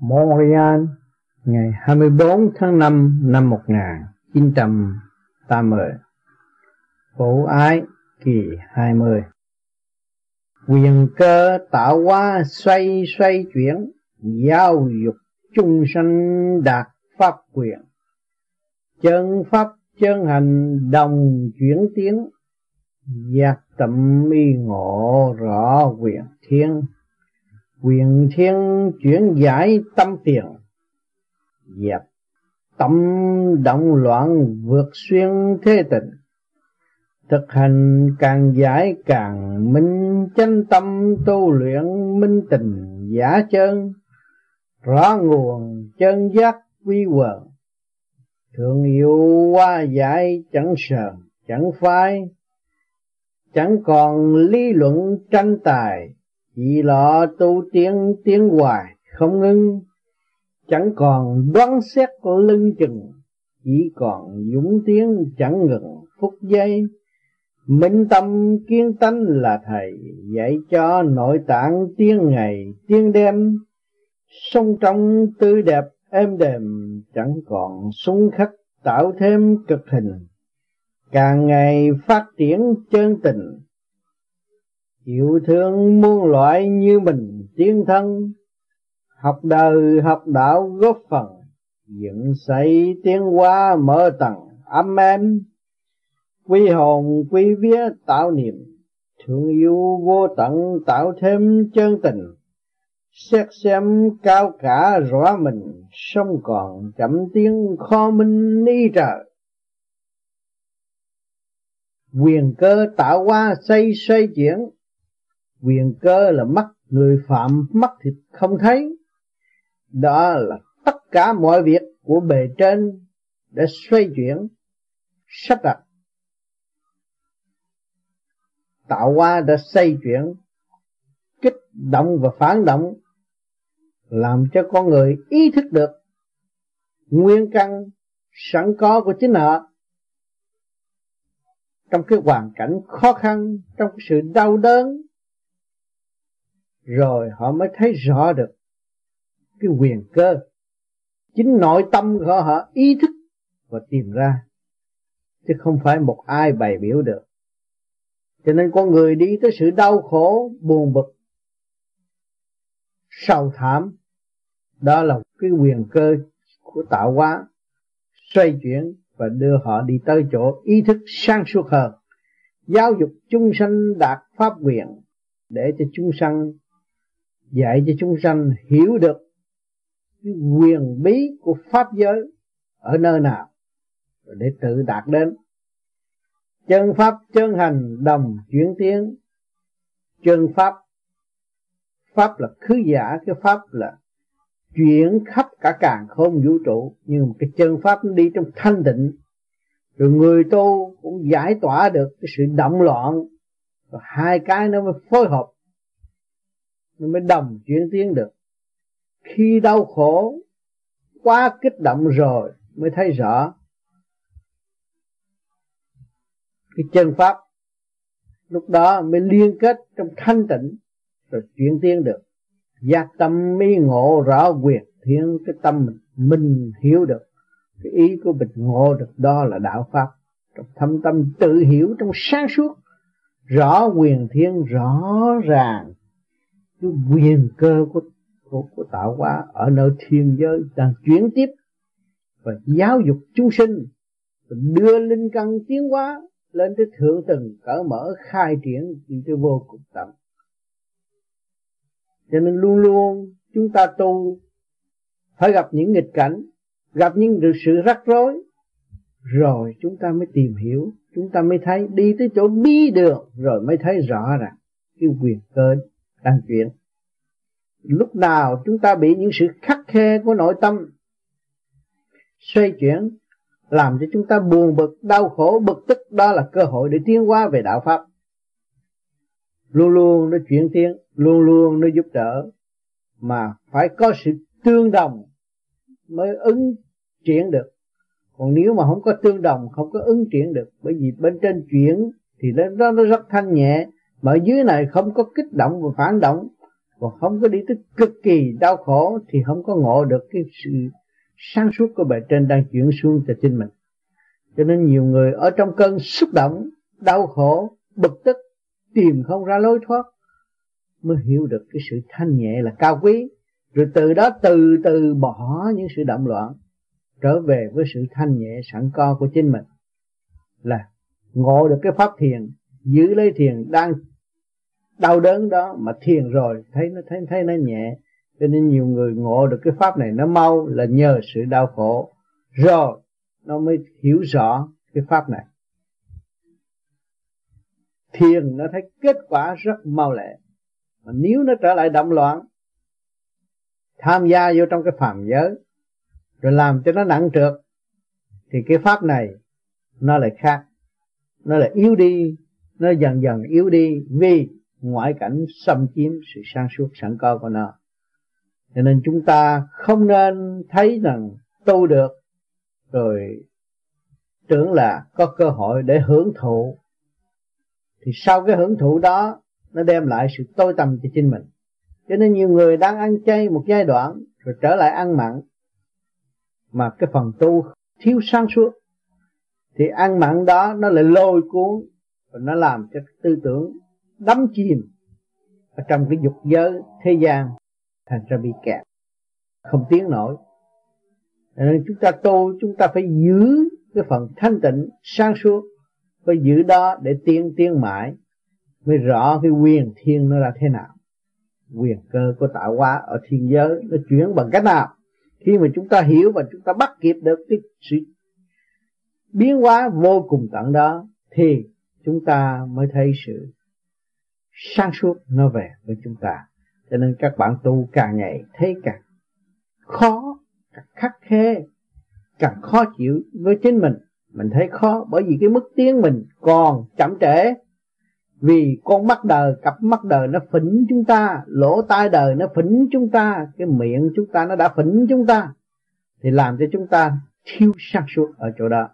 Montreal ngày 24 tháng 5 năm 1980 Phổ ái, kỳ 20 Quyền cơ tạo hóa xoay xoay chuyển Giáo dục chung sanh đạt pháp quyền. Chân pháp, chân hành đồng chuyển tiến, Giác tâm y ngộ rõ quyền thiên quyền thiên chuyển giải tâm tiền, dẹp tâm động loạn vượt xuyên thế tình, thực hành càng giải càng minh chân tâm tu luyện minh tình giả chân, rõ nguồn chân giác quy quần thượng yêu qua giải chẳng sờn chẳng phai, chẳng còn lý luận tranh tài chỉ lo tu tiến tiến hoài, không ngưng. Chẳng còn đoán xét lưng chừng, chỉ còn dũng tiến chẳng ngừng phút giây. Minh tâm kiên tánh là thầy, dạy cho nội tạng tiên ngày, tiên đêm. Sông trong tươi đẹp êm đềm, chẳng còn sung khắc tạo thêm cực hình. Càng ngày phát triển chân tình chịu thương muôn loại như mình tiến thân, học đời, học đạo góp phần, dựng xây tiến hóa mở tầng. Âm em quy hồn quy vía tạo niềm thương yêu vô tận tạo thêm chân tình. Xét xem cao cả rõ mình sống còn chậm tiếng khó minh ni trời. Quyền cơ tạo hóa xây xoay chuyển quyền cơ là mắt, người phạm mắt thịt không thấy. Đó là tất cả mọi việc của bề trên để xoay chuyển sắp đặt tạo hóa đã xoay chuyển, kích động và phản động, làm cho con người ý thức được nguyên căn sẵn có của chính họ trong cái hoàn cảnh khó khăn, trong cái sự đau đớn rồi họ mới thấy rõ được cái quyền cơ. Chính nội tâm của họ ý thức và tìm ra, chứ không phải một ai bày biểu được. Cho nên con người đi tới sự đau khổ, buồn bực, sầu thảm, đó là cái quyền cơ của tạo hóa, xoay chuyển và đưa họ đi tới chỗ ý thức sang suốt hơn. Giáo dục chung sanh đạt pháp quyền để cho chúng sanh dạy cho chúng sanh hiểu được cái quyền bí của pháp giới ở nơi nào để tự đạt đến. Chân pháp, chân hành, đồng chuyển tiến chân pháp pháp là khứ giả, cái pháp là chuyển khắp cả càng không vũ trụ. Nhưng mà cái chân pháp nó đi trong thanh tịnh. Rồi người tu cũng giải tỏa được cái sự động loạn. Rồi hai cái nó mới phối hợp nó mới đồng chuyển tiến được. Khi đau khổ, quá kích động rồi mới thấy rõ. Cái chân pháp lúc đó mới liên kết trong thanh tịnh rồi chuyển tiến được. Giác tâm mi ngộ rõ quyền thiên cái tâm mình mình hiểu được. Cái ý của mình ngộ được đó là đạo pháp. Trong thâm tâm tự hiểu, trong sáng suốt, rõ quyền thiên rõ ràng cái quyền cơ của, của, của tạo hóa ở nơi thiên giới đang chuyển tiếp. Và giáo dục chúng sinh và đưa linh căn tiến hóa lên tới thượng tầng cỡ mở khai triển đi tới vô cùng tận. Cho nên luôn luôn chúng ta tu phải gặp những nghịch cảnh gặp những sự rắc rối rồi chúng ta mới tìm hiểu chúng ta mới thấy đi tới chỗ bi đường rồi mới thấy rõ ràng cái quyền cơ đang chuyển. Lúc nào chúng ta bị những sự khắc khe của nội tâm xoay chuyển, làm cho chúng ta buồn bực, đau khổ, bực tức, đó là cơ hội để tiến hóa về đạo pháp. Luôn luôn nó chuyển tiến, luôn luôn nó giúp đỡ, mà phải có sự tương đồng mới ứng chuyển được. Còn nếu mà không có tương đồng, không có ứng chuyển được, bởi vì bên trên chuyển thì nó nó rất thanh nhẹ mà ở dưới này không có kích động và phản động còn không có đi tới cực kỳ đau khổ, thì không có ngộ được cái sự sáng suốt của bề trên đang chuyển xuống cho chính mình. Cho nên nhiều người ở trong cơn xúc động, đau khổ, bực tức, tìm không ra lối thoát, mới hiểu được cái sự thanh nhẹ là cao quý. Rồi từ đó từ từ bỏ những sự động loạn, trở về với sự thanh nhẹ sẵn co của chính mình. Là ngộ được cái pháp thiền, giữ lấy thiền đang đau đớn đó mà thiền rồi, thấy nó, thấy thấy nó nhẹ. Cho nên nhiều người ngộ được cái pháp này, nó mau là nhờ sự đau khổ. Rồi, nó mới hiểu rõ cái pháp này. Thiền, nó thấy kết quả rất mau lẹ. Mà nếu nó trở lại động loạn, tham gia vô trong cái phàm giới, rồi làm cho nó nặng trượt, thì cái pháp này, nó lại khác. Nó lại yếu đi, nó dần dần yếu đi. Vì ngoại cảnh xâm chiếm sự sáng suốt, sẵn có của nó. Cho nên chúng ta không nên thấy rằng tu được, rồi tưởng là có cơ hội để hưởng thụ. Thì sau cái hưởng thụ đó, nó đem lại sự tối tâm cho chính mình. Cho nên nhiều người đang ăn chay một giai đoạn, rồi trở lại ăn mặn. Mà cái phần tu thiếu sáng suốt, thì ăn mặn đó nó lại lôi cuốn, và nó làm cho tư tưởng đắm chìm ở trong cái dục giới thế gian, thành ra bị kẹt, không tiến nổi. Nên chúng ta tu, chúng ta phải giữ cái phần thanh tịnh, sáng suốt, phải giữ đó để tiến tiến mãi, mới rõ cái quyền thiên nó là thế nào. Quyền cơ của tạo hóa ở thiên giới nó chuyển bằng cách nào? Khi mà chúng ta hiểu và chúng ta bắt kịp được cái sự biến hóa vô cùng tận đó, thì chúng ta mới thấy sự sáng suốt nó về với chúng ta. Cho nên các bạn tu càng ngày thấy càng khó, càng khắc khe, càng khó chịu với chính mình. Mình thấy khó bởi vì cái mức tiến mình còn chậm trễ. Vì con mắt đời cặp mắt đời nó phỉnh chúng ta, lỗ tai đời nó phỉnh chúng ta, cái miệng chúng ta nó đã phỉnh chúng ta, thì làm cho chúng ta thiếu sáng suốt ở chỗ đó.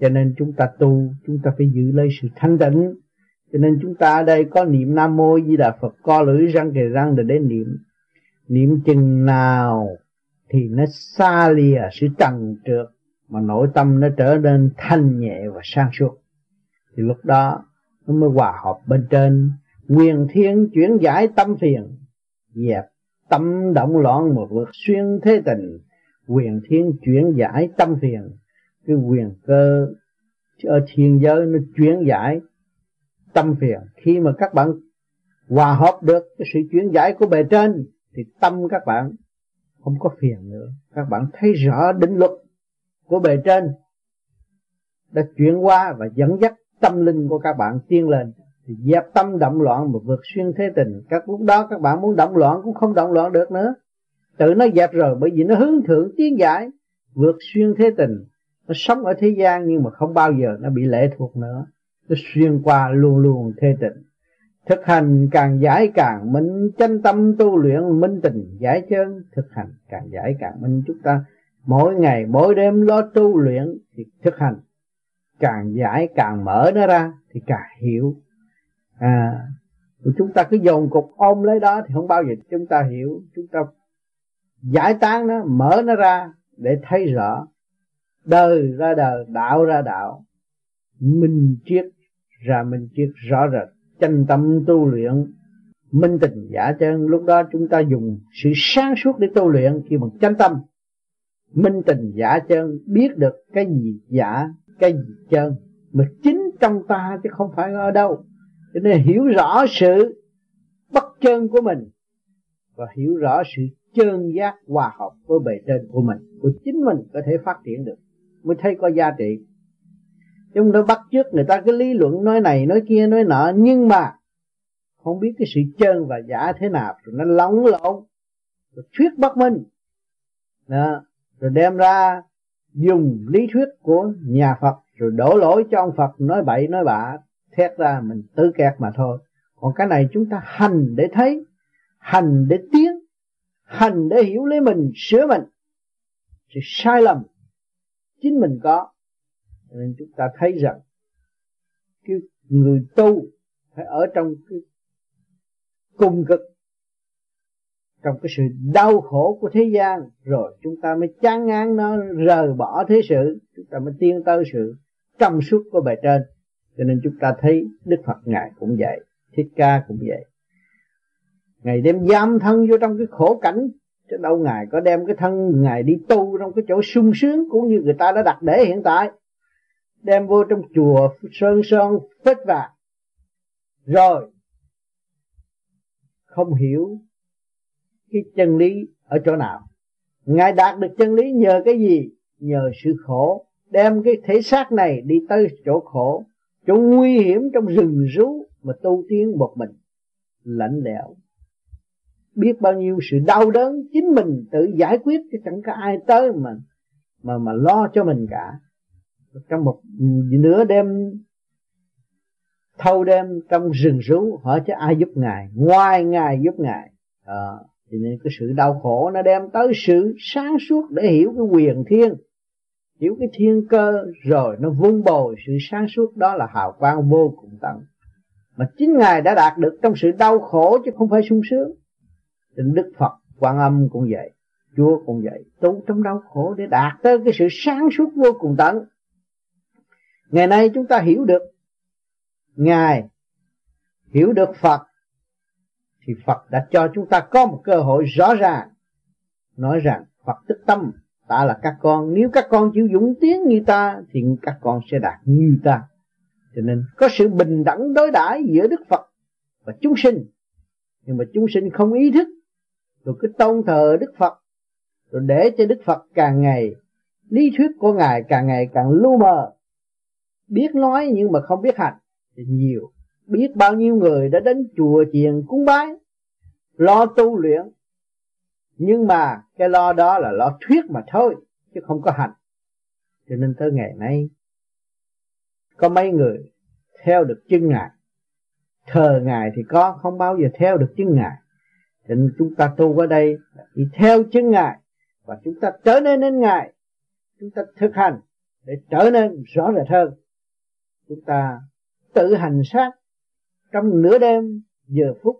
Cho nên chúng ta tu, chúng ta phải giữ lấy sự thanh tịnh cho nên chúng ta ở đây có niệm nam mô di đà phật, co lưỡi răng kề răng để đến niệm. Niệm chừng nào thì nó xa lìa sự trần trượt, mà nội tâm nó trở nên thanh nhẹ và sang suốt. Thì lúc đó nó mới hòa hợp bên trên, quyền thiên chuyển giải tâm phiền, dẹp tâm động loạn một vượt xuyên thế tình. Quyền thiên chuyển giải tâm phiền, cái quyền cơ ở thiên giới nó chuyển giải tâm phiền. Khi mà các bạn hòa hợp được cái sự chuyển giải của bề trên, thì tâm các bạn không có phiền nữa. Các bạn thấy rõ định luật của bề trên, đã chuyển qua và dẫn dắt tâm linh của các bạn tiến lên, thì dẹp tâm động loạn mà vượt xuyên thế tình. Các lúc đó các bạn muốn động loạn cũng không động loạn được nữa. Tự nó dẹp rồi, bởi vì nó hướng thượng tiến giải, vượt xuyên thế tình. Nó sống ở thế gian nhưng mà không bao giờ nó bị lệ thuộc nữa nó xuyên qua luôn luôn thế tịnh thực hành càng giải càng minh, chân tâm tu luyện minh tình giải chân. Thực hành càng giải càng minh, chúng ta mỗi ngày, mỗi đêm lo tu luyện thì thực hành càng giải càng mở nó ra thì càng hiểu. À chúng ta cứ dồn cục ôm lấy đó thì không bao giờ chúng ta hiểu. Chúng ta giải tán nó, mở nó ra để thấy rõ. Đời ra đời, đạo ra đạo, minh triết ra minh triết rõ rệt, chân tâm tu luyện, minh tình giả chân. Lúc đó chúng ta dùng sự sáng suốt để tu luyện khi bằng chân tâm. Minh tình giả chân, biết được cái gì giả, cái gì chân, mà chính trong ta chứ không phải ở đâu. Cho nên hiểu rõ sự bất chân của mình và hiểu rõ sự chân giác hòa hợp với bề trên của mình, của chính mình có thể phát triển được. Mới thấy có giá trị chúng nó bắt chước, người ta cái lý luận nói này, nói kia, nói nọ. Nhưng mà không biết cái sự chân và giả thế nào rồi nó lóng lộn, rồi thuyết bất minh. Đó. Rồi đem ra dùng lý thuyết của nhà Phật, rồi đổ lỗi cho ông Phật, nói bậy, nói bạ, thét ra mình tự kẹt mà thôi. Còn cái này chúng ta hành để thấy, hành để tiến, hành để hiểu lấy mình, sửa mình. Sự sai lầm chính mình có nên chúng ta thấy rằng cái người tu phải ở trong cái cung cực, trong cái sự đau khổ của thế gian. Rồi chúng ta mới chán ngán nó, rời bỏ thế sự. Chúng ta mới tiến tới sự trong suốt của bề trên. Cho nên chúng ta thấy Đức Phật Ngài cũng vậy, Thích Ca cũng vậy. Ngài đem giam thân vô trong cái khổ cảnh, Chứ đâu Ngài có đem cái thân Ngài đi tu trong cái chỗ sung sướng Cũng như người ta đã đặt để hiện tại. Đem vô trong chùa Sơn Sơn phết vàng Rồi, Không hiểu Cái chân lý ở chỗ nào. Ngài đạt được chân lý nhờ cái gì? Nhờ sự khổ. Đem cái thể xác này đi tới chỗ khổ. Chỗ nguy hiểm trong rừng rú Mà tu tiến một mình. Lạnh lẽo. Biết bao nhiêu sự đau đớn chính mình tự giải quyết chứ chẳng có ai tới mà mà mà lo cho mình cả trong một nửa đêm thâu đêm trong rừng rú hỏi chứ ai giúp ngài? Ngoài ngài giúp ngài. À, cho nên cái sự đau khổ nó đem tới sự sáng suốt để hiểu cái quyền thiên. Hiểu cái thiên cơ rồi nó vun bồi sự sáng suốt đó là hào quang vô cùng tận mà chính ngài đã đạt được trong sự đau khổ chứ không phải sung sướng. Định Đức Phật Quan Âm cũng vậy Chúa cũng vậy Tu trong đau khổ để đạt tới cái sự sáng suốt vô cùng tận. Ngày nay chúng ta hiểu được Ngài, Hiểu được Phật, Thì Phật đã cho chúng ta có một cơ hội rõ ràng, Nói rằng Phật tức tâm, Ta là các con. Nếu các con chịu dũng tiến như ta, Thì các con sẽ đạt như ta. Cho nên có sự bình đẳng đối đãi giữa Đức Phật và chúng sinh. Nhưng mà chúng sinh không ý thức rồi cứ tôn thờ Đức Phật, rồi để cho Đức Phật càng ngày, lý thuyết của ngài càng ngày càng lu mờ biết nói nhưng mà không biết hành. Thì nhiều. Biết bao nhiêu người đã đến chùa chiền cúng bái. Lo tu luyện. Nhưng mà cái lo đó là lo thuyết mà thôi, chứ không có hành. Cho nên tới ngày nay, có mấy người theo được chân ngài. Thờ ngài thì có, không bao giờ theo được chân ngài. Cho nên chúng ta tu ở đây đi theo chân Ngài. Và chúng ta trở nên đến Ngài. Chúng ta thực hành để trở nên rõ rệt hơn. Chúng ta tự hành sát. Trong nửa đêm, giờ phút,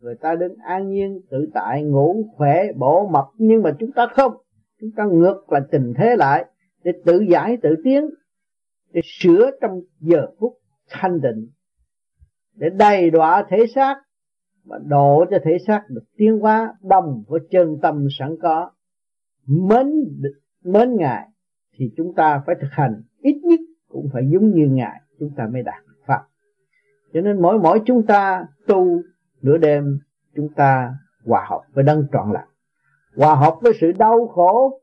người ta đứng an nhiên, tự tại, ngủ khỏe, bổ mập. Nhưng mà chúng ta không. Chúng ta ngược lại tình thế lại để tự giải, tự tiến, để sửa trong giờ phút thanh định để đầy đọa thể xác và độ cho thể xác được tiến hóa đồng với chân tâm sẵn có. Mến mến ngài thì chúng ta phải thực hành ít nhất cũng phải giống như ngài, chúng ta mới đạt phật. pháp. Cho nên mỗi mỗi chúng ta tu nửa đêm, chúng ta hòa hợp với đấng trọn lành. Hòa hợp với sự đau khổ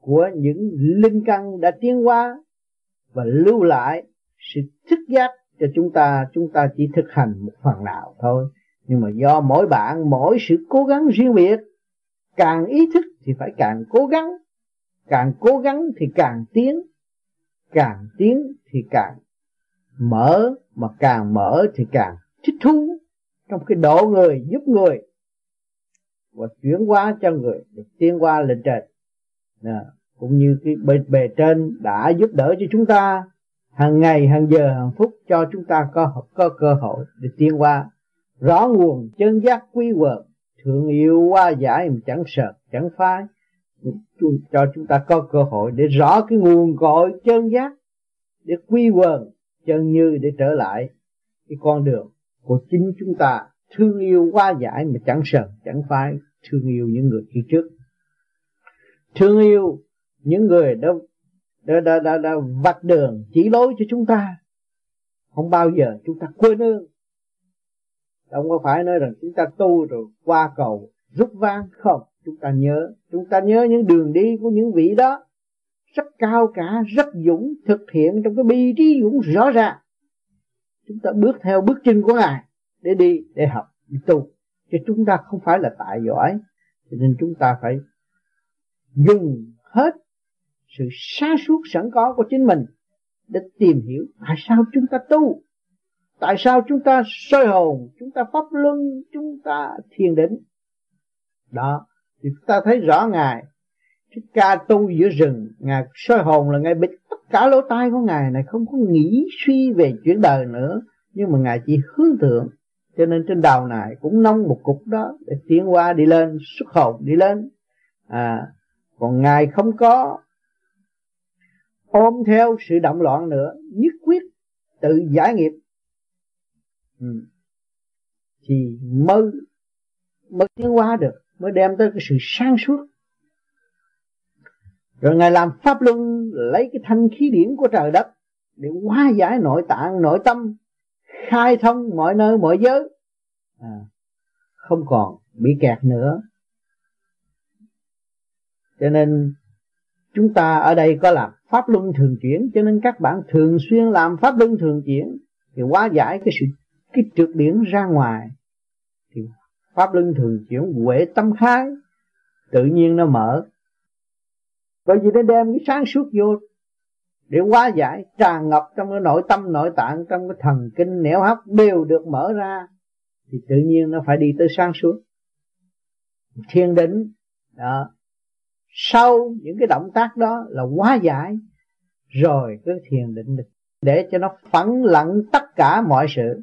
của những linh căn đã tiến hóa và lưu lại sự thức giác cho chúng ta chúng ta chỉ thực hành một phần nào thôi. Nhưng mà do mỗi bạn, mỗi sự cố gắng riêng biệt, càng ý thức thì phải càng cố gắng, càng cố gắng thì càng tiến càng tiến thì càng mở mà càng mở thì càng thích thú trong cái độ người giúp người và chuyển hóa cho người được tiến qua lên trên. À, cũng như cái bề, bề trên đã giúp đỡ cho chúng ta hàng ngày hàng giờ hàng phút cho chúng ta có có cơ hội để tiến qua rõ nguồn chân giác quy quần thượng yêu qua giải mà chẳng sợ chẳng phai cho chúng ta có cơ hội để rõ cái nguồn cội chân giác để quy quần chân như để trở lại cái con đường của chính chúng ta thương yêu quá giải mà chẳng sợ chẳng phai thương yêu những người phía trước. Thương yêu những người đã đã, đã, đã, đã vạch đường chỉ lối cho chúng ta. Không bao giờ chúng ta quên ơn. Không có phải nói rằng chúng ta tu rồi qua cầu rút vang không chúng ta nhớ, chúng ta nhớ những đường đi của những vị đó. Rất cao cả, rất dũng, thực hiện trong cái bi trí dũng rõ ràng. Chúng ta bước theo bước chân của ngài để đi, để học, để tu. Chứ chúng ta không phải là tại giỏi. Cho nên chúng ta phải dùng hết sự sáng suốt sẵn có của chính mình để tìm hiểu tại sao chúng ta tu, tại sao chúng ta soi hồn, chúng ta pháp luân, chúng ta thiền định. Đó thì chúng ta thấy rõ ngài. Cái ca tu giữa rừng, ngài soi hồn là ngài bịt tất cả lỗ tai của ngài này, không có nghĩ suy về chuyện đời nữa. Nhưng mà ngài chỉ hướng thượng. Cho nên trên đầu này cũng nông một cục đó để tiến qua đi lên, xuất hồn đi lên. À còn ngài không có ôm theo sự động loạn nữa, nhất quyết tự giải nghiệp. Ừ. thì mới mới tiến qua được mới đem tới cái sự sáng suốt. Rồi ngài làm pháp luân lấy cái thanh khí điển của trời đất để hóa giải nội tạng nội tâm khai thông mọi nơi mọi giới. À, không còn bị kẹt nữa. Cho nên chúng ta ở đây có làm pháp luân thường chuyển cho nên các bạn thường xuyên làm pháp luân thường chuyển thì hóa giải cái sự cái trượt điển ra ngoài pháp luân thường chuyển huệ tâm khai tự nhiên nó mở. Bởi vì nó đem cái sáng suốt vô để hóa giải tràn ngập trong cái nội tâm nội tạng trong cái thần kinh nẻo hấp đều được mở ra thì tự nhiên nó phải đi tới sáng suốt. Thiên định đó. Sau những cái động tác đó là hóa giải rồi cái thiền định được để cho nó phẳng lặng tất cả mọi sự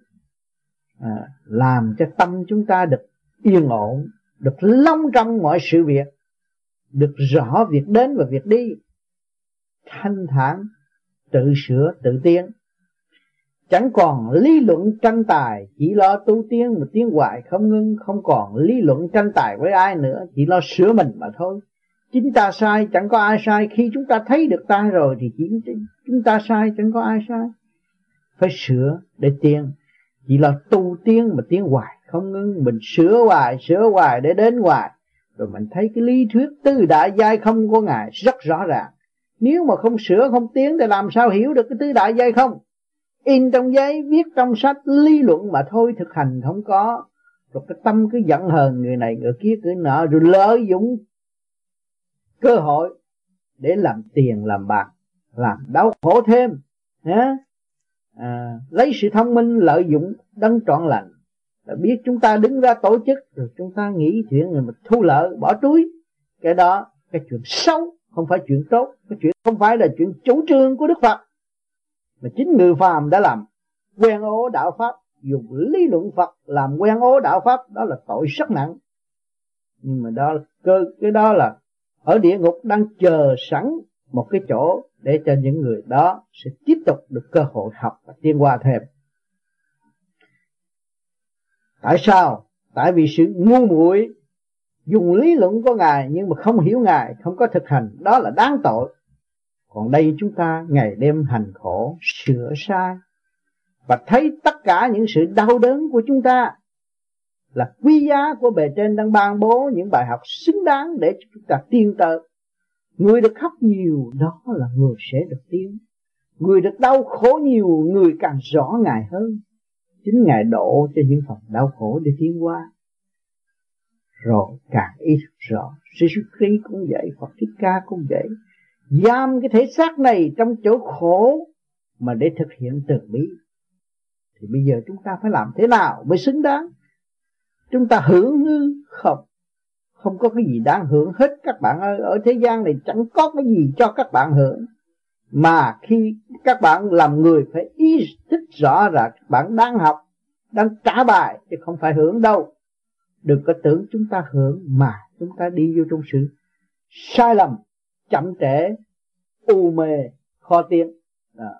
à, làm cho tâm chúng ta được yên ổn, được long trong mọi sự việc, được rõ việc đến và việc đi, thanh thản, tự sửa, tự tiến. Chẳng còn lý luận tranh tài, chỉ lo tu tiên mà tiến hoài không ngưng, không còn lý luận tranh tài với ai nữa, chỉ lo sửa mình mà thôi. Chính ta sai, chẳng có ai sai. Khi chúng ta thấy được ta rồi thì chỉ chúng ta sai, chẳng có ai sai. Phải sửa để tiến, chỉ là tu tiên mà tiến hoài không ngưng mình sửa hoài sửa hoài để đến hoài. Rồi mình thấy cái lý thuyết tư đại giai không của ngài rất rõ ràng. Nếu mà không sửa không tiến thì làm sao hiểu được cái tứ đại giai không? In trong giấy viết trong sách lý luận mà thôi thực hành không có. Rồi cái tâm cứ giận hờn người này người kia cứ nợ rồi lợi dụng cơ hội để làm tiền làm bạc làm đau khổ thêm nhé à, lấy sự thông minh lợi dụng đấng trọn lành là biết chúng ta đứng ra tổ chức, rồi chúng ta nghĩ chuyện người mà thu lợi, bỏ túi. Cái đó, cái chuyện xấu không phải chuyện tốt, cái chuyện không phải là chuyện chủ trương của đức phật. Mà chính người phàm đã làm quen ố đạo pháp, dùng lý luận phật làm quen ố đạo pháp, đó là tội rất nặng. Nhưng mà đó, cơ, cái đó là ở địa ngục đang chờ sẵn một cái chỗ để cho những người đó sẽ tiếp tục được cơ hội học và tiến qua thêm. Tại sao? Tại vì sự ngu muội dùng lý luận của Ngài nhưng mà không hiểu Ngài, không có thực hành, đó là đáng tội. Còn đây chúng ta ngày đêm hành khổ, sửa sai và thấy tất cả những sự đau đớn của chúng ta là quý giá của bề trên đang ban bố những bài học xứng đáng để chúng ta tiên tới. Người được khóc nhiều đó là người sẽ được tiến. Người được đau khổ nhiều người càng rõ Ngài hơn. Chính Ngài độ cho những phần đau khổ để tiến qua. Rồi càng ý thức rõ. Jesus Christ cũng vậy, Phật Thích Ca cũng vậy. Giam cái thể xác này trong chỗ khổ mà để thực hiện từ bi. Thì bây giờ chúng ta phải làm thế nào mới xứng đáng? Chúng ta hưởng hư không? không có cái gì đáng hưởng hết các bạn ơi ở thế gian này chẳng có cái gì cho các bạn hưởng mà khi các bạn làm người phải ý thức rõ là các bạn đang học, đang trả bài chứ không phải hưởng đâu. Đừng có tưởng chúng ta hưởng mà chúng ta đi vô trong sự sai lầm, chậm trễ, u mê, khó tiến. Đó.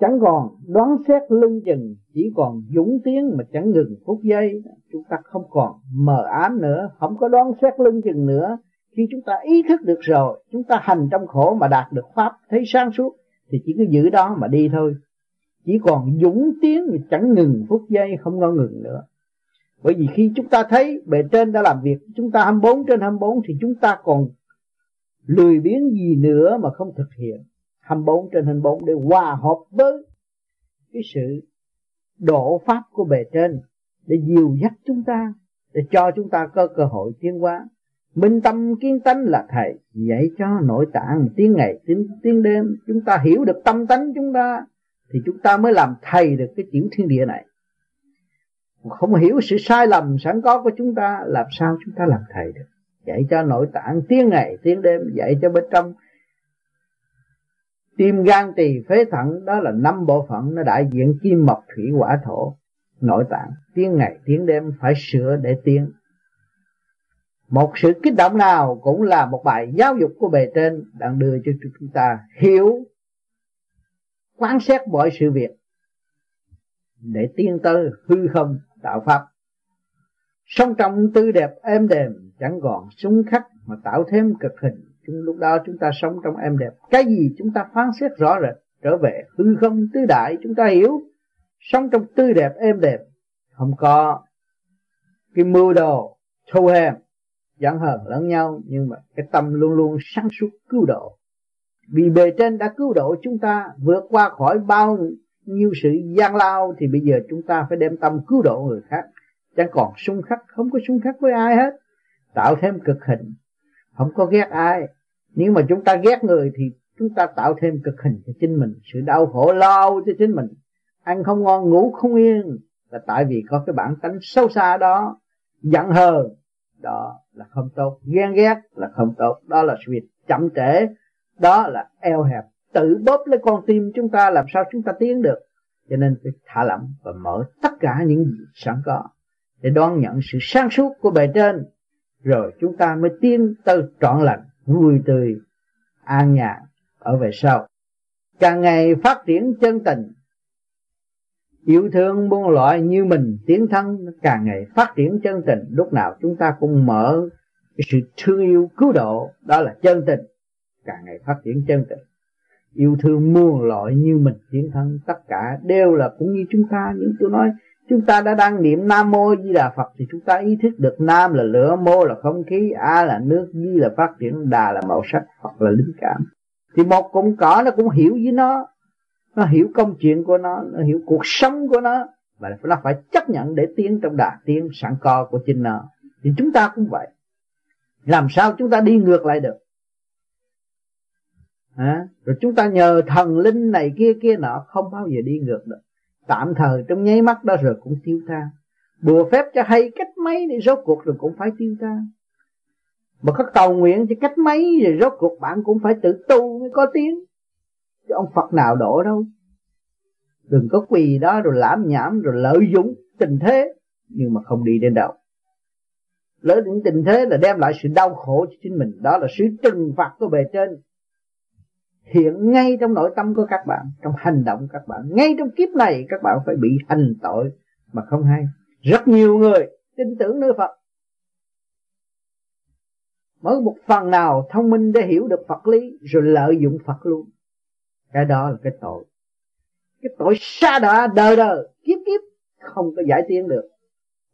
chẳng còn đoán xét lưng chừng, chỉ còn dũng tiến mà chẳng ngừng phút giây. Chúng ta không còn mờ ám nữa, không có đoán xét lưng chừng nữa khi chúng ta ý thức được rồi, chúng ta hành trong khổ mà đạt được pháp thấy sáng suốt, thì chỉ cứ giữ đó mà đi thôi. Chỉ còn dũng tiến mà chẳng ngừng phút giây, không ngon ngừng nữa. Bởi vì khi chúng ta thấy bề trên đã làm việc, chúng ta 24 trên 24 thì chúng ta còn lười biếng gì nữa mà không thực hiện. 24 trên 24 để hòa hợp với cái sự độ pháp của bề trên, để dìu dắt chúng ta, để cho chúng ta có cơ hội tiến hóa minh tâm kiến tánh là thầy dạy cho nội tạng tiếng ngày tiếng, tiếng đêm. Chúng ta hiểu được tâm tánh chúng ta thì chúng ta mới làm thầy được cái tiểu thiên địa này. Không hiểu sự sai lầm sẵn có của chúng ta làm sao chúng ta làm thầy được? Dạy cho nội tạng tiếng ngày tiếng đêm dạy cho bên trong tim gan tỳ phế thận đó là năm bộ phận nó đại diện kim mộc thủy hỏa thổ nội tạng. Tiếng ngày tiếng đêm phải sửa để tiến một sự kích động nào cũng là một bài giáo dục của bề trên đang đưa cho chúng ta hiểu, quán xét mọi sự việc để tiến tới hư không, tạo pháp. Sống trong tư đẹp êm đềm chẳng còn súng khắc mà tạo thêm cực hình. Chúng lúc đó chúng ta sống trong êm đẹp. Cái gì chúng ta phán xét rõ rệt, trở về hư không tứ đại, chúng ta hiểu. Sống trong tươi đẹp êm đẹp không có cái mưu đồ thô hèn giận hờn lẫn nhau, nhưng mà cái tâm luôn luôn sáng suốt cứu độ. Vì bề trên đã cứu độ chúng ta vượt qua khỏi bao nhiêu sự gian lao, thì bây giờ chúng ta phải đem tâm cứu độ người khác. Chẳng còn xung khắc, không có xung khắc với ai hết. Tạo thêm cực hình, không có ghét ai. Nếu mà chúng ta ghét người thì chúng ta tạo thêm cực hình cho chính mình. Sự đau khổ lo cho chính mình. Ăn không ngon, ngủ không yên. Là tại vì có cái bản tánh sâu xa đó, giận hờn. Đó là không tốt. Ghen ghét là không tốt. Đó là sự việc chậm trễ. Đó là eo hẹp. Tự bóp lấy con tim chúng ta làm sao chúng ta tiến được. Cho nên phải thả lỏng và mở tất cả những gì sẵn có để đón nhận sự sáng suốt của bề trên. Rồi chúng ta mới tiến tới trọn lành, vui tươi, an nhàn ở về sau. Càng ngày phát triển chân tình yêu thương muôn loại như mình, tiến thân càng ngày phát triển chân tình. Lúc nào chúng ta cũng mở cái sự thương yêu, cứu độ, đó là chân tình. Càng ngày phát triển chân tình. Yêu thương muôn loại như mình, tiến thân, tất cả đều là cũng như chúng ta. Những tôi nói, chúng ta đã đang niệm nam mô di đà phật thì chúng ta ý thức được nam là lửa, mô là không khí, a là nước, di là phát triển, đà là màu sắc, phật là linh cảm. Thì một cụm cỏ nó cũng hiểu với nó nó hiểu công chuyện của nó nó hiểu cuộc sống của nó và nó phải chấp nhận để tiến trong đà tiến sẵn co của chính nó. Thì chúng ta cũng vậy. Làm sao chúng ta đi ngược lại được? À, rồi chúng ta nhờ thần linh này kia kia nọ không bao giờ đi ngược được. Tạm thời trong nháy mắt đó rồi cũng tiêu tan. Bùa phép cho hay cách mấy thì rốt cuộc rồi cũng phải tiêu tan. Mà các cầu nguyện cho cách mấy rồi rốt cuộc bạn cũng phải tự tu mới có tiếng chứ ông Phật nào đổ đâu. Đừng có quỳ đó rồi lãm nhảm rồi lợi dụng tình thế. Nhưng mà không đi đến đâu. Lợi dụng tình thế là đem lại sự đau khổ cho chính mình. Đó là sự trừng phạt của bề trên. Hiện ngay trong nội tâm của các bạn, trong hành động các bạn, ngay trong kiếp này các bạn phải bị hành tội mà không hay. Rất nhiều người tin tưởng nơi Phật. Mới một phần nào thông minh để hiểu được Phật lý, rồi lợi dụng Phật luôn cái đó là cái tội. Cái tội xa đọa đời đời kiếp kiếp, không có giải tiến được.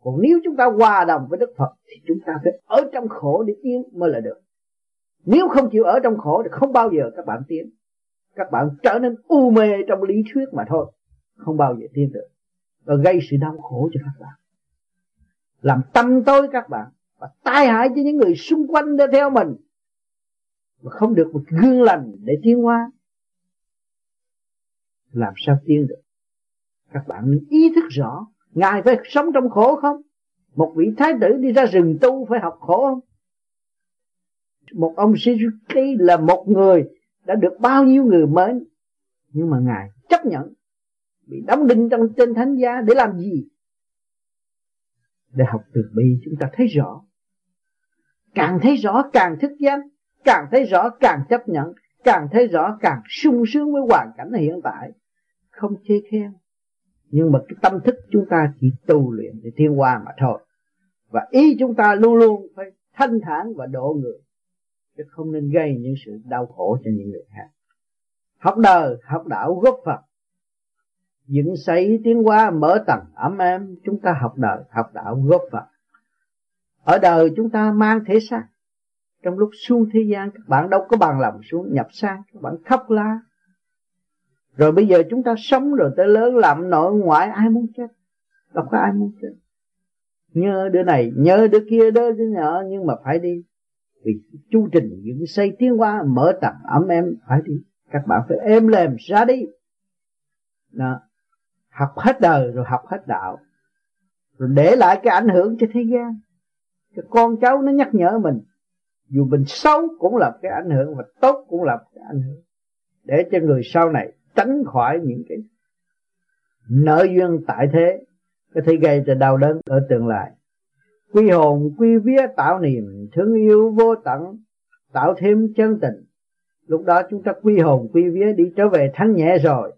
Còn nếu chúng ta hòa đồng với Đức Phật, thì chúng ta phải ở trong khổ để tiến mới là được. Nếu không chịu ở trong khổ thì không bao giờ các bạn tiến. Các bạn trở nên u mê trong lý thuyết mà thôi. Không bao giờ tiến được. Và gây sự đau khổ cho các bạn. Làm tâm tối các bạn và tai hại cho những người xung quanh để theo mình. Mà không được một gương lành để tiến hóa làm sao tiến được? Các bạn ý thức rõ, ngài phải sống trong khổ không? Một vị thái tử đi ra rừng tu phải học khổ không? Một ông Suzuki là một người đã được bao nhiêu người mến, nhưng mà ngài chấp nhận, bị đóng đinh trong trên thánh giá để làm gì? Để học từ bi chúng ta thấy rõ. Càng thấy rõ càng thức giác càng thấy rõ càng chấp nhận, càng thấy rõ càng sung sướng với hoàn cảnh hiện tại không chê khen. Nhưng mà cái tâm thức chúng ta chỉ tu luyện để thiên hoa mà thôi. Và ý chúng ta luôn luôn phải thanh thản và độ người, chứ không nên gây những sự đau khổ cho những người khác. Học đời, học đạo góp phật dựng xây tiến hóa mở tầng. Ấm em chúng ta học đời, học đạo góp phật ở đời chúng ta mang thể xác. Trong lúc xuống thế gian, các bạn đâu có bằng lòng xuống, nhập sang, các bạn khóc la rồi bây giờ chúng ta sống rồi tới lớn làm nội ngoại ai muốn chết? Đâu có ai muốn chết. Nhớ đứa này, nhớ đứa kia, đứa đứa nhỏ nhưng mà phải đi. Vì chu trình những xây tiến hóa, mở tập ấm em phải đi. Các bạn phải êm lềm, ra đi. Đó. học hết đời rồi học hết đạo. Rồi để lại cái ảnh hưởng cho thế gian. Cho con cháu nó nhắc nhở mình. Dù mình xấu cũng là cái ảnh hưởng và tốt cũng là cái ảnh hưởng. Để cho người sau này tránh khỏi những cái nợ duyên tại thế. Có thể gây ra đau đớn ở tương lai. Quy hồn, quy vía tạo niềm thương yêu vô tận, tạo thêm chân tình. Lúc đó chúng ta quy hồn, quy vía đi trở về thanh nhẹ rồi,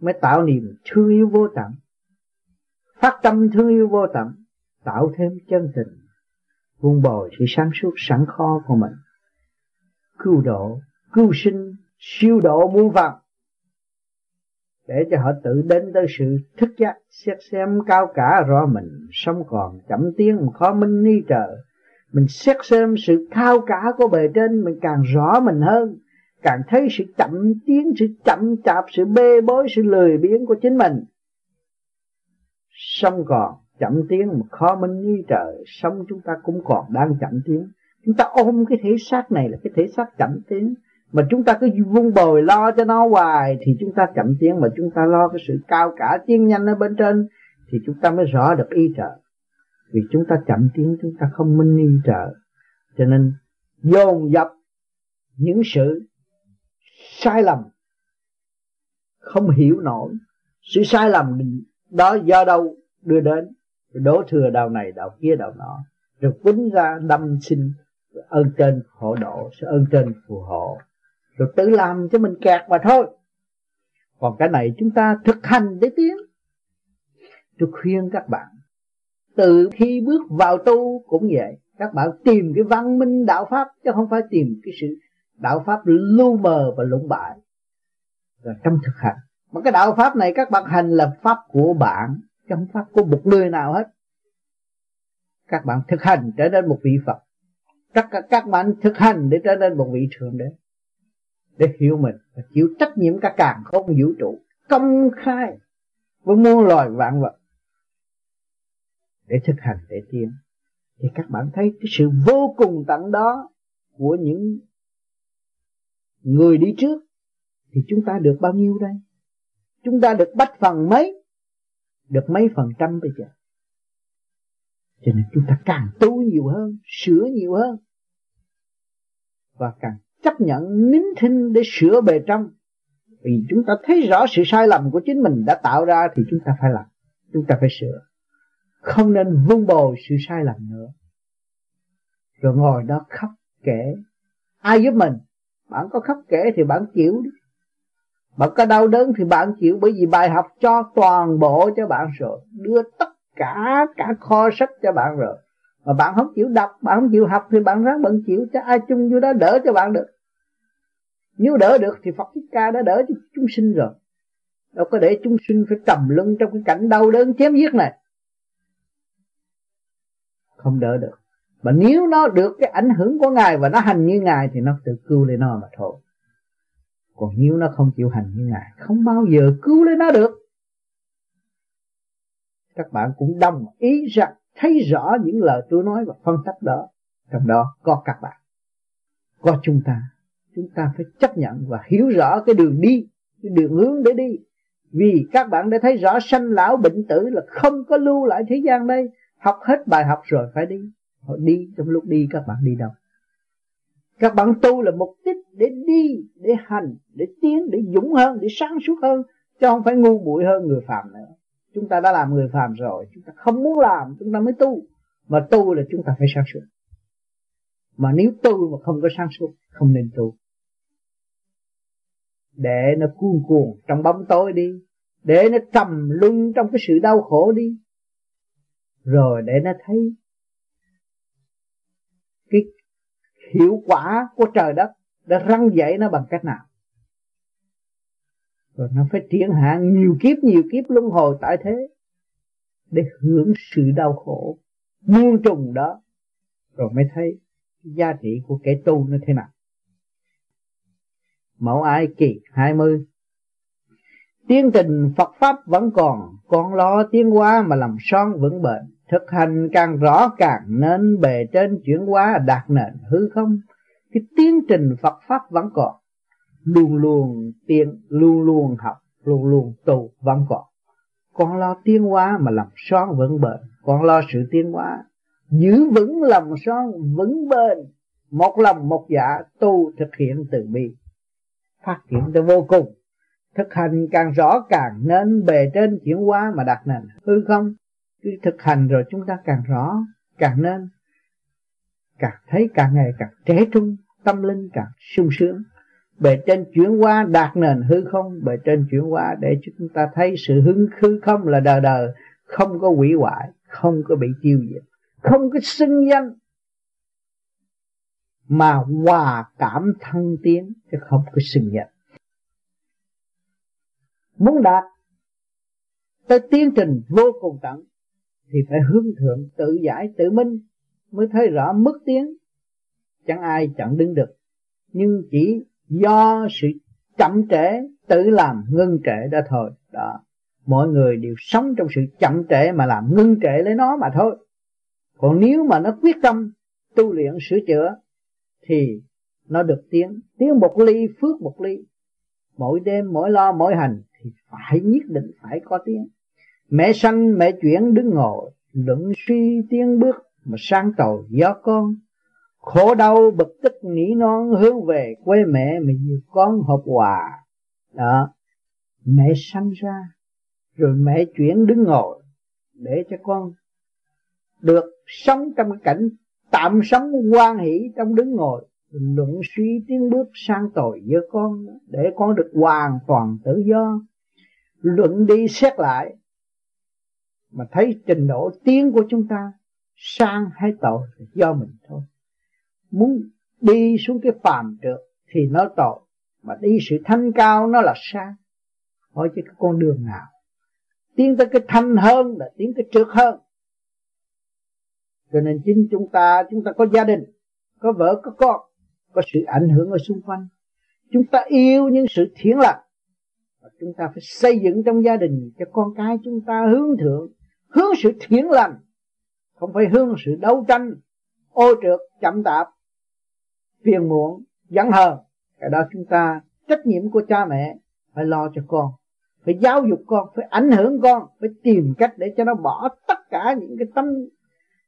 mới tạo niềm thương yêu vô tận. Phát tâm thương yêu vô tận, tạo thêm chân tình. Vun bồi sự sáng suốt, sẵn kho của mình. Cứu độ, cứu sinh, siêu độ muôn vật để cho họ tự đến tới sự thức giác, xét xem cao cả rõ mình. Sống còn chậm tiến, khó minh ni trợ. Mình xét xem sự cao cả của bề trên, mình càng rõ mình hơn. Càng thấy sự chậm tiến, sự chậm chạp, sự bê bối, sự lười biếng của chính mình. Sống còn chậm tiến mà khó minh như trời sống chúng ta cũng còn đang chậm tiến. Chúng ta ôm cái thể xác này là cái thể xác chậm tiến mà chúng ta cứ vung bồi lo cho nó hoài, thì chúng ta chậm tiến mà chúng ta lo cái sự cao cả tiến nhanh ở bên trên, thì chúng ta mới rõ được ý trợ. Vì chúng ta chậm tiến chúng ta không minh y trợ. Cho nên, dồn dập những sự sai lầm, không hiểu nổi. Sự sai lầm đó do đâu đưa đến? Đổ thừa đạo này đạo kia đạo nọ. Rồi quýnh ra đâm sinh ơn trên hộ độ, sự ơn trên phù hộ rồi tự làm cho mình kẹt mà thôi. Còn cái này chúng ta thực hành để tiến. Tôi khuyên các bạn, từ khi bước vào tu cũng vậy. Các bạn tìm cái văn minh đạo pháp, chứ không phải tìm cái sự đạo pháp lu mờ và lũng bại. Rồi trong thực hành. Mà cái đạo pháp này các bạn hành là pháp của bạn, chứ không pháp của một người nào hết. Các bạn thực hành trở nên một vị phật. Các các bạn thực hành để trở nên một vị thượng đế để hiểu mình, và chịu trách nhiệm cả càng không vũ trụ, công khai với muôn loài vạn vật. Để thực hành để tiến, thì các bạn thấy cái sự vô cùng tận đó của những người đi trước, thì chúng ta được bao nhiêu đây? Chúng ta được bách phần mấy? Được mấy phần trăm bây giờ? Cho nên chúng ta càng tu nhiều hơn, sửa nhiều hơn, và càng chấp nhận nín thinh để sửa bề trong. Vì chúng ta thấy rõ sự sai lầm của chính mình đã tạo ra thì chúng ta phải làm, chúng ta phải sửa. Không nên vun bồi sự sai lầm nữa. Rồi ngồi đó khóc kể. Ai giúp mình? Bạn có khóc kể thì bạn chịu đi. Bạn có đau đớn thì bạn chịu, bởi vì bài học cho toàn bộ cho bạn rồi. Đưa tất cả cả kho sách cho bạn rồi mà bạn không chịu đọc, bạn không chịu học thì bạn ráng bận chịu cho ai chung vô đó đỡ cho bạn được. Nếu đỡ được thì Phật Thích Ca đã đỡ cho chúng sinh rồi. Đâu có để chúng sinh phải trầm lưng trong cái cảnh đau đớn chém giết này. Không đỡ được. Mà nếu nó được cái ảnh hưởng của ngài và nó hành như ngài thì nó tự cứu lấy nó mà thôi. Còn nếu nó không chịu hành như ngài, không bao giờ cứu lấy nó được. Các bạn cũng đồng ý rằng thấy rõ những lời tôi nói và phân tích đó, trong đó có các bạn. Có chúng ta. Chúng ta phải chấp nhận và hiểu rõ cái đường đi, cái đường hướng để đi. Vì các bạn đã thấy rõ sanh lão bệnh tử là không có lưu lại thế gian đây. Học hết bài học rồi phải đi. Họ đi trong lúc đi, các bạn đi đâu? Các bạn tu là mục đích để đi, để hành, để tiến, để dũng hơn, để sáng suốt hơn, chứ không phải ngu muội hơn người phàm nữa chúng ta đã làm người phàm rồi, chúng ta không muốn làm, chúng ta mới tu. Mà tu là chúng ta phải sáng suốt. Mà nếu tu mà không có sáng suốt, không nên tu. Để nó cuồn cuồng trong bóng tối đi, để nó trầm luân trong cái sự đau khổ đi. Rồi để nó thấy cái hiệu quả của trời đất đã răng dậy nó bằng cách nào? Rồi nó phải triển hạn nhiều kiếp nhiều kiếp luân hồi tại thế để hưởng sự đau khổ muôn trùng đó. Rồi mới thấy giá trị của kẻ tu nó thế nào. Mẫu ai kỳ 20 Tiến trình Phật Pháp vẫn còn, Con lo tiến hóa mà làm son vững bền. Thực hành càng rõ càng nên Bề trên chuyển hóa đạt nền hư không. Cái tiến trình Phật Pháp vẫn còn Luôn luôn tiên Luôn luôn học Luôn luôn tu vẫn còn Con lo tiến hóa mà lòng son vững bền. Con lo sự tiến hóa. Giữ vững lòng son vững bền. Một lòng một dạ tu thực hiện từ bi. Phát triển tới vô cùng. Thực hành càng rõ càng nên bề trên chuyển hóa mà đặt nền. Hư không? Cứ thực hành rồi chúng ta càng rõ, càng nên. Càng thấy càng ngày càng trẻ trung, tâm linh càng sung sướng bề trên chuyển hóa đạt nền hư không, bề trên chuyển hóa để chúng ta thấy sự hứng hư không là đời đời không có hủy hoại, không có bị tiêu diệt, không có xưng danh, mà hòa cảm thăng tiến chứ không có xưng danh. Muốn đạt tới tiến trình vô cùng tận thì phải hướng thượng tự giải tự minh mới thấy rõ mức tiến. Chẳng ai chẳng đứng được, nhưng chỉ do sự chậm trễ, tự làm ngưng trễ đó thôi. Đó. Mọi người đều sống trong sự chậm trễ mà làm ngưng trễ lấy nó mà thôi. Còn nếu mà nó quyết tâm tu luyện, sửa chữa, thì nó được tiến tiến một ly, phước một ly. Mỗi đêm, mỗi lo, mỗi hành, thì phải nhất định phải có tiếng. Mẹ sanh, mẹ chuyển, đứng ngồi, luận suy, tiến bước, mà sang tàu do con khổ đau bực tức nỉ non hướng về quê mẹ mà nhiều con hợp hòa. Đó. Mẹ sanh ra, rồi mẹ chuyển đứng ngồi để cho con được sống trong cái cảnh tạm sống quan hỷ trong đứng ngồi, luận suy tiến bước sang tội với con để con được hoàn toàn tự do. Luận đi xét lại mà thấy trình độ tiến của chúng ta sang hay tội do mình thôi muốn đi xuống cái phàm trượt thì nó tội, mà đi sự thanh cao nó là sang hỏi chứ cái con đường nào? Tiến tới cái thanh hơn là tiến cái trượt hơn. Cho nên chính chúng ta chúng ta có gia đình, có vợ, có con, có sự ảnh hưởng ở xung quanh. Chúng ta yêu những sự thiện lành, và chúng ta phải xây dựng trong gia đình cho con cái chúng ta hướng thượng, hướng sự thiện lành, không phải hướng sự đấu tranh, ô trượt, chậm tạp phiền muộn giận hờn. Cái đó chúng ta trách nhiệm của cha mẹ phải lo cho con. Phải giáo dục con phải ảnh hưởng con phải tìm cách để cho nó bỏ tất cả những cái tâm,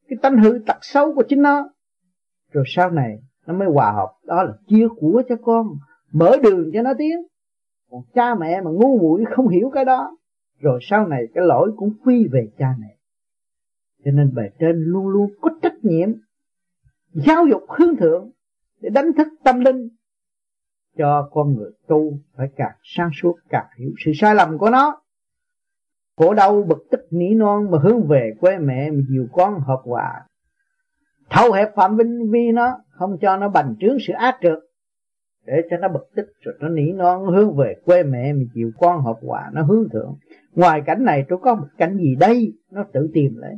cái tâm hư tật xấu của chính nó. Rồi sau này nó mới hòa hợp. Đó là chia của cho con mở đường cho nó tiến. Còn cha mẹ mà ngu muội không hiểu cái đó rồi sau này cái lỗi cũng quy về cha mẹ. Cho nên bề trên luôn luôn có trách nhiệm giáo dục hướng thượng để đánh thức tâm linh. Cho con người tu phải càng sáng suốt, càng hiểu sự sai lầm của nó. Khổ đau, bực tức, nỉ non mà hướng về quê mẹ mà dìu con hợp hòa. Thâu hẹp phạm vinh vi nó, không cho nó bành trướng sự ác trượt để cho nó bực tức, rồi nó nỉ non, hướng về quê mẹ mà chịu con hợp hòa, nó hướng thượng. Ngoài cảnh này, tôi có một cảnh gì đây? Nó tự tìm lấy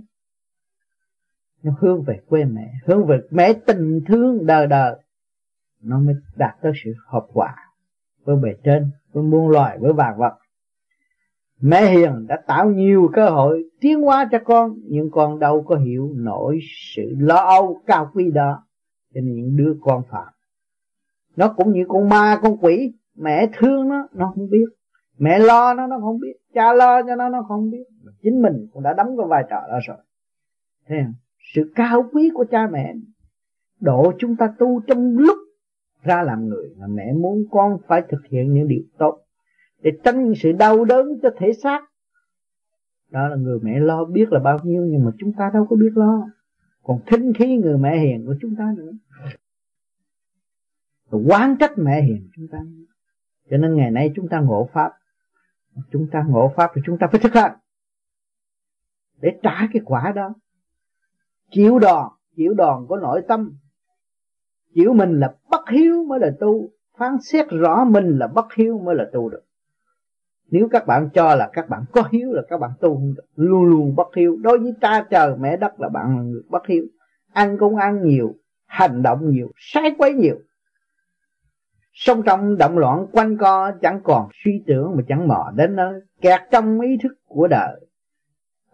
nó hướng về quê mẹ, hướng về mẹ tình thương đời đời nó mới đạt tới sự hợp quả với bề trên, với muôn loài, với vạn vật. Mẹ hiền đã tạo nhiều cơ hội tiến hóa cho con, nhưng con đâu có hiểu nổi sự lo âu cao quý đó cho nên những đứa con phạm. Nó cũng như con ma, con quỷ, mẹ thương nó nó không biết. Mẹ lo nó nó không biết. Cha lo cho nó nó không biết. Chính mình cũng đã đóng cái vai trò đó rồi. Thế không sự cao quý của cha mẹ, độ chúng ta tu trong lúc ra làm người là mẹ muốn con phải thực hiện những điều tốt để tránh những sự đau đớn cho thể xác. Đó là người mẹ lo biết là bao nhiêu, nhưng mà chúng ta đâu có biết lo. Còn thinh khí người mẹ hiền của chúng ta nữa. Rồi quán trách mẹ hiền chúng ta cho nên ngày nay chúng ta ngộ pháp. Chúng ta ngộ pháp thì chúng ta phải thực hành. Để trả cái quả đó. Chịu đòn chịu đòn có nội tâm chịu mình là bất hiếu mới là tu. Phán xét rõ mình là bất hiếu mới là tu được. Nếu các bạn cho là các bạn có hiếu là các bạn tu không được. Luôn luôn bất hiếu. Đối với cha trời, mẹ đất là bạn là người bất hiếu. Ăn cũng ăn nhiều, hành động nhiều, sai quấy nhiều. Sống trong động loạn quanh co chẳng còn suy tưởng mà chẳng mò đến nơi. Kẹt trong ý thức của đời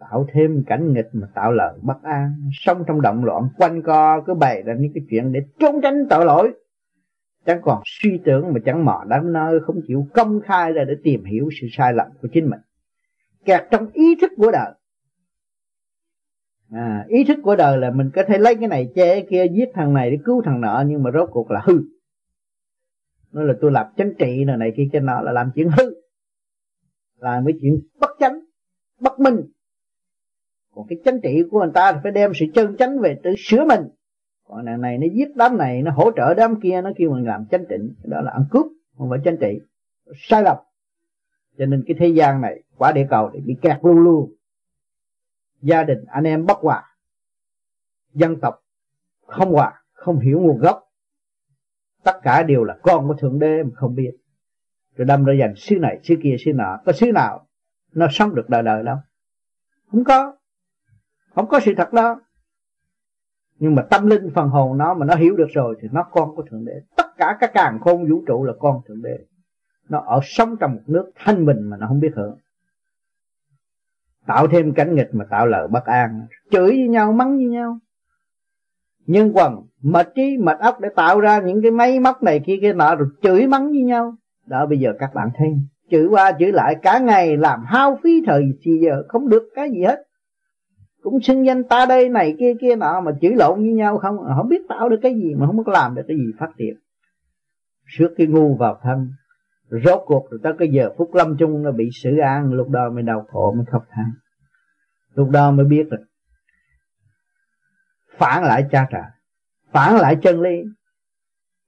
tạo thêm cảnh nghịch mà tạo lời bất an. Sống trong động loạn quanh co cứ bày ra những cái chuyện để trốn tránh tội lỗi. Chẳng còn suy tưởng mà chẳng mò đến nơi không chịu công khai ra để tìm hiểu sự sai lầm của chính mình. Kẹt trong ý thức của đời. À, ý thức của đời là mình có thể lấy cái này che cái kia giết thằng này để cứu thằng nọ nhưng mà rốt cuộc là hư. Nói là tôi làm chính trị này này kia cái nọ là làm chuyện hư. Làm mấy chuyện bất chánh bất minh còn cái chánh trị của người ta thì phải đem sự chân chánh về tự sửa mình. Còn đằng này nó giết đám này, nó hỗ trợ đám kia, nó kêu mình làm chánh trịnh đó là ăn cướp, không phải chánh trị. Sai lầm. Cho nên cái thế gian này, quả địa cầu thì bị kẹt luôn luôn. Gia đình, anh em bất hòa. Dân tộc, không hòa, không hiểu nguồn gốc. Tất cả đều là con của thượng đế, mà không biết. Rồi đâm ra dành xứ này, xứ kia, xứ nọ. Có xứ nào nó sống được đời đời đâu? Không có không có sự thật đó. Nhưng mà tâm linh phần hồn nó mà nó hiểu được rồi thì nó con của thượng đế. Tất cả các càng khôn vũ trụ là con thượng đế. Nó ở sống trong một nước thanh bình mà nó không biết hưởng. Tạo thêm cảnh nghịch mà tạo lợi bất an. Chửi với nhau, mắng với nhau. Nhân quần, mệt trí, mệt óc để tạo ra những cái máy móc này kia kia nọ rồi chửi, mắng với nhau. Đó, bây giờ các bạn thấy. Chửi qua chửi lại, cả ngày làm hao phí thời thì giờ không được cái gì hết cũng xưng danh ta đây này kia kia nọ mà chửi lộn với nhau không? À, không biết tạo được cái gì mà không có làm được cái gì phát triển trước cái ngu vào thân rốt cuộc rồi tới cái giờ phút lâm chung nó bị xử án, lúc đó mới đau khổ mới khóc than. Lúc đó mới biết được phản lại cha trả phản lại chân lý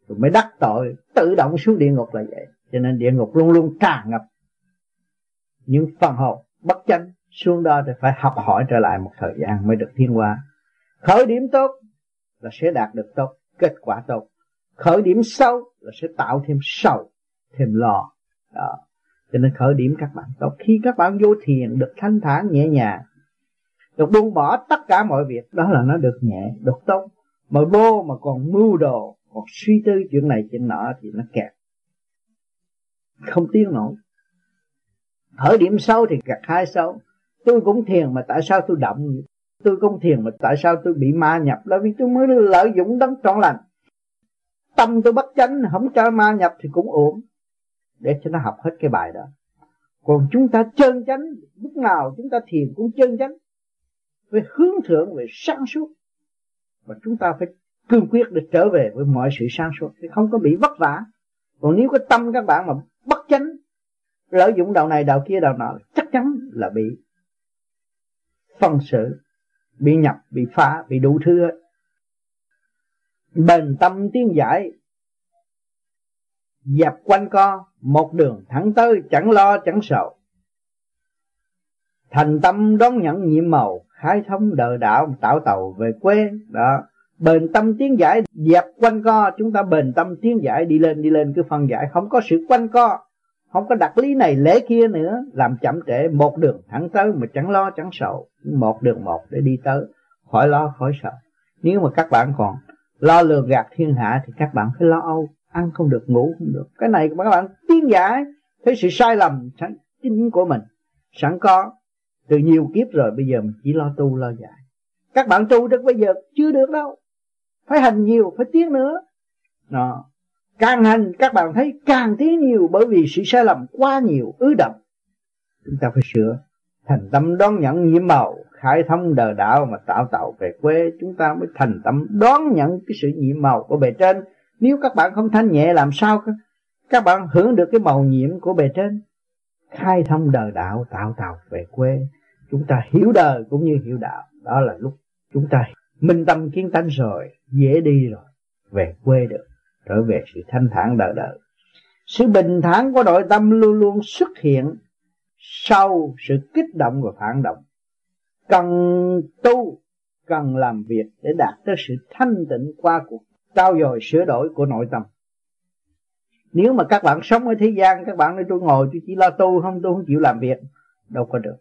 rồi mới đắc tội tự động xuống địa ngục là vậy. Cho nên địa ngục luôn luôn tràn ngập những phần hồn bất chánh xuống đó thì phải học hỏi trở lại một thời gian mới được thiên qua. khởi điểm tốt là sẽ đạt được tốt, kết quả tốt. Khởi điểm sâu là sẽ tạo thêm sầu, thêm lo. Đó. Cho nên khởi điểm các bạn tốt. Khi các bạn vô thiền, được thanh thản, nhẹ nhàng, được buông bỏ tất cả mọi việc, đó là nó được nhẹ, được tốt. Mà vô mà còn mưu đồ, còn suy tư chuyện này, chuyện nọ thì nó kẹt. Không tiến nổi. Khởi điểm sâu thì gặt hai sâu tôi cũng thiền mà tại sao tôi động? Tôi cũng thiền mà tại sao tôi bị ma nhập? Là vì tôi mới lợi dụng đấng trọn lành. Tâm tôi bất chánh, không cho ma nhập thì cũng ổn để cho nó học hết cái bài đó. Còn chúng ta chân chánh, lúc nào chúng ta thiền cũng chân chánh. Phải hướng thượng về sáng suốt. Và chúng ta phải cương quyết để trở về với mọi sự sáng suốt. Thì không có bị vất vả. Còn nếu cái tâm các bạn mà bất chánh, lợi dụng đạo này, đạo kia, đạo nọ, chắc chắn là bị phân xử, bị nhập, bị phá, bị đủ thứ hết. Bền tâm tiến giải, dẹp quanh co một đường thẳng tới chẳng lo chẳng sợ. Thành tâm đón nhận nhiệm màu, khai thông đời đạo, tạo tàu về quê, đó. Bền tâm tiến giải, dẹp quanh co, chúng ta bền tâm tiến giải, đi lên đi lên, cứ phân giải. Không có sự quanh co không có đặt lý này, lễ kia nữa, làm chậm trễ. Một đường thẳng tới mà chẳng lo, chẳng sợ. Một đường một để đi tới. Khỏi lo, khỏi sợ. Nếu mà các bạn còn lo lừa gạt thiên hạ thì các bạn phải lo âu. Ăn không được, ngủ không được. Cái này các bạn tiến giải, thấy sự sai lầm, sẵn chính của mình. Sẵn có từ nhiều kiếp rồi, bây giờ mình chỉ lo tu, lo giải. Các bạn tu được bây giờ chưa được đâu. Phải hành nhiều, phải tiến nữa. Đó càng hành, các bạn thấy càng tiến nhiều bởi vì sự sai lầm quá nhiều, ứ động. Chúng ta phải sửa thành tâm đón nhận nhiễm màu khai thông đời đạo mà tạo tạo về quê. Chúng ta mới thành tâm đón nhận cái sự nhiễm màu của bề trên. Nếu các bạn không thanh nhẹ, làm sao các bạn hưởng được cái màu nhiệm của bề trên. Khai thông đời đạo tạo tạo về quê. Chúng ta hiểu đời cũng như hiểu đạo. Đó là lúc chúng ta minh tâm kiến tánh rồi, dễ đi rồi, về quê được trở về sự thanh thản đời đời. Sự bình thản của nội tâm luôn luôn xuất hiện sau sự kích động và phản động. Cần tu, cần làm việc để đạt tới sự thanh tịnh qua cuộc trao dồi sửa đổi của nội tâm. Nếu mà các bạn sống ở thế gian, các bạn nói, tôi ngồi, tôi chỉ lo tu, không, tôi không chịu làm việc. Đâu có được.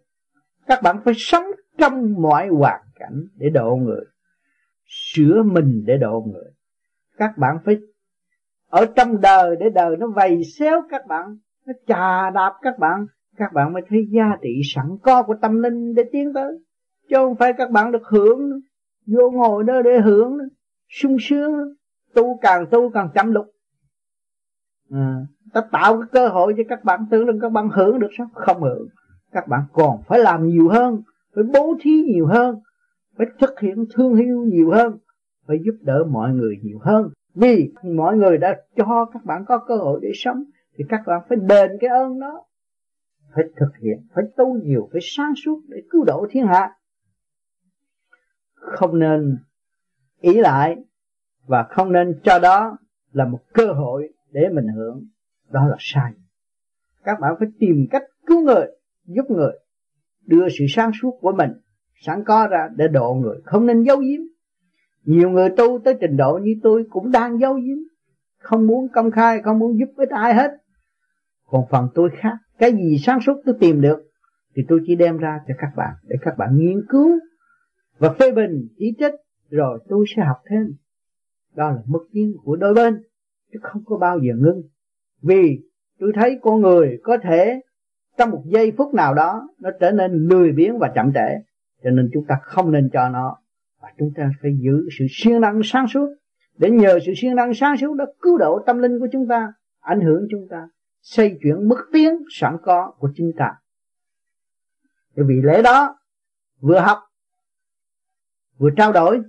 Các bạn phải sống trong mọi hoàn cảnh để độ người, sửa mình để độ người. Các bạn phải ở trong đời để đời nó vầy xéo các bạn nó chà đạp các bạn các bạn mới thấy giá trị sẵn có của tâm linh để tiến tới chứ không phải các bạn được hưởng nữa. vô ngồi đó để hưởng nữa. sung sướng nữa. tu càng tu càng chăm lục à, ta tạo cái cơ hội cho các bạn tưởng rằng các bạn hưởng được sao không hưởng các bạn còn phải làm nhiều hơn phải bố thí nhiều hơn phải thực hiện thương yêu nhiều hơn phải giúp đỡ mọi người nhiều hơn vì mọi người đã cho các bạn có cơ hội để sống, thì các bạn phải đền cái ơn đó. Phải thực hiện, phải tu nhiều, phải sáng suốt để cứu độ thiên hạ. Không nên ý lại và không nên cho đó là một cơ hội để mình hưởng. Đó là sai. Các bạn phải tìm cách cứu người, giúp người, đưa sự sáng suốt của mình sẵn có ra để độ người. Không nên giấu giếm nhiều người tu tới trình độ như tôi cũng đang giấu giếm. Không muốn công khai, không muốn giúp với ai hết. Còn phần tôi khác, cái gì sáng suốt tôi tìm được, thì tôi chỉ đem ra cho các bạn, để các bạn nghiên cứu và phê bình chỉ trích rồi tôi sẽ học thêm. Đó là mức tiến của đôi bên, chứ không có bao giờ ngưng. Vì tôi thấy con người có thể, trong một giây phút nào đó, nó trở nên lười biếng và chậm trễ, cho nên chúng ta không nên cho nó và chúng ta phải giữ sự siêng năng sáng suốt. Để nhờ sự siêng năng sáng suốt đó cứu độ tâm linh của chúng ta, ảnh hưởng chúng ta, xây chuyển mức tiến sẵn có của chúng ta. Bởi vì lẽ đó, vừa học, vừa trao đổi,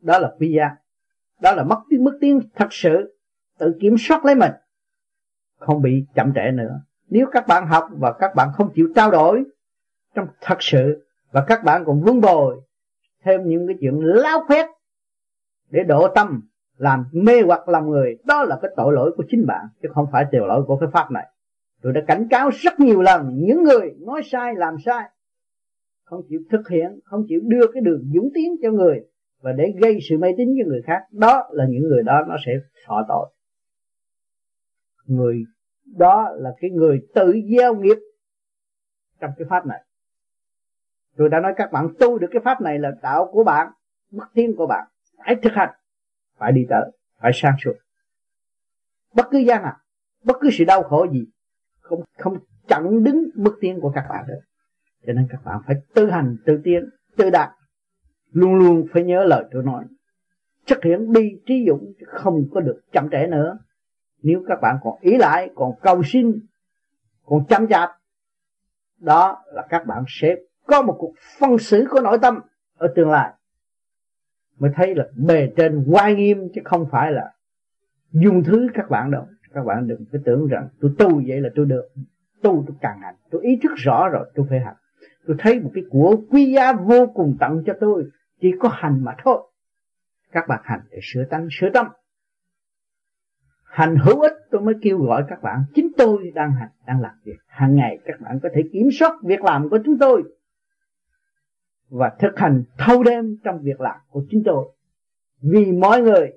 đó là quy gia. Đó là mất tiến, mức tiến thật sự, tự kiểm soát lấy mình, không bị chậm trễ nữa. Nếu các bạn học và các bạn không chịu trao đổi trong thật sự và các bạn còn vướng bồi thêm những cái chuyện láo khoét để độ tâm, làm mê hoặc lòng người. Đó là cái tội lỗi của chính bạn, chứ không phải tội lỗi của cái pháp này. Tôi đã cảnh cáo rất nhiều lần, những người nói sai, làm sai, không chịu thực hiện, không chịu đưa cái đường dũng tiến cho người và để gây sự mê tín cho người khác, đó là những người đó nó sẽ thọ tội. Người đó là cái người tự gieo nghiệp trong cái pháp này tôi đã nói các bạn, tu được cái pháp này là đạo của bạn bất thiên của bạn, phải thực hành, phải đi tới, phải sang suốt. Bất cứ gian nào bất cứ sự đau khổ gì, không không chặn đứng bước tiến của các bạn được. Cho nên các bạn phải tự hành, tự tiến, tự đạt. Luôn luôn phải nhớ lời tôi nói. Chất hiện đi trí dũng không có được chậm trễ nữa. Nếu các bạn còn ý lại, còn cầu xin, còn chăm chạp, đó là các bạn sẽ có một cuộc phân xử của nội tâm ở tương lai. Mới thấy là bề trên quay nghiêm chứ không phải là dùng thứ các bạn đâu. Các bạn đừng cứ tưởng rằng tôi tu vậy là tôi được. Tu tôi càng hành. Tôi ý thức rõ rồi, tôi phải hành. Tôi thấy một cái của quý giá vô cùng tặng cho tôi. Chỉ có hành mà thôi. Các bạn hành để sửa tăng sửa tâm. Hành hữu ích, tôi mới kêu gọi các bạn. Chính tôi đang hành, đang làm việc. Hàng ngày các bạn có thể kiểm soát việc làm của chúng tôi và thực hành thâu đêm trong việc làm của chính tôi. Vì mọi người,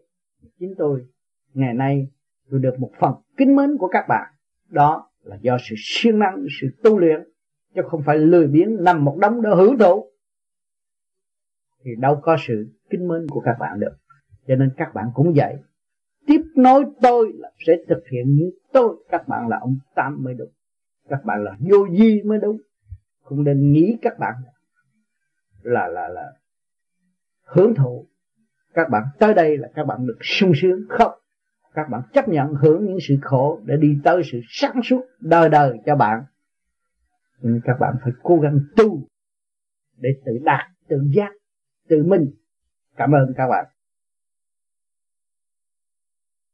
chính tôi, ngày nay tôi được một phần kính mến của các bạn. Đó là do sự siêng năng, sự tu luyện, chứ không phải lười biếng nằm một đống đỡ hưởng thụ. Thì đâu có sự kính mến của các bạn được. Cho nên các bạn cũng vậy. Tiếp nối tôi là sẽ thực hiện như tôi. Các bạn là ông tam mới đúng. Các bạn là vô di mới đúng. Không nên nghĩ các bạn là là là là hưởng thụ. Các bạn tới đây là các bạn được sung sướng không? Các bạn chấp nhận hưởng những sự khổ để đi tới sự sáng suốt đời đời cho bạn. Nhưng các bạn phải cố gắng tu để tự đạt, tự giác, tự minh cảm ơn các bạn.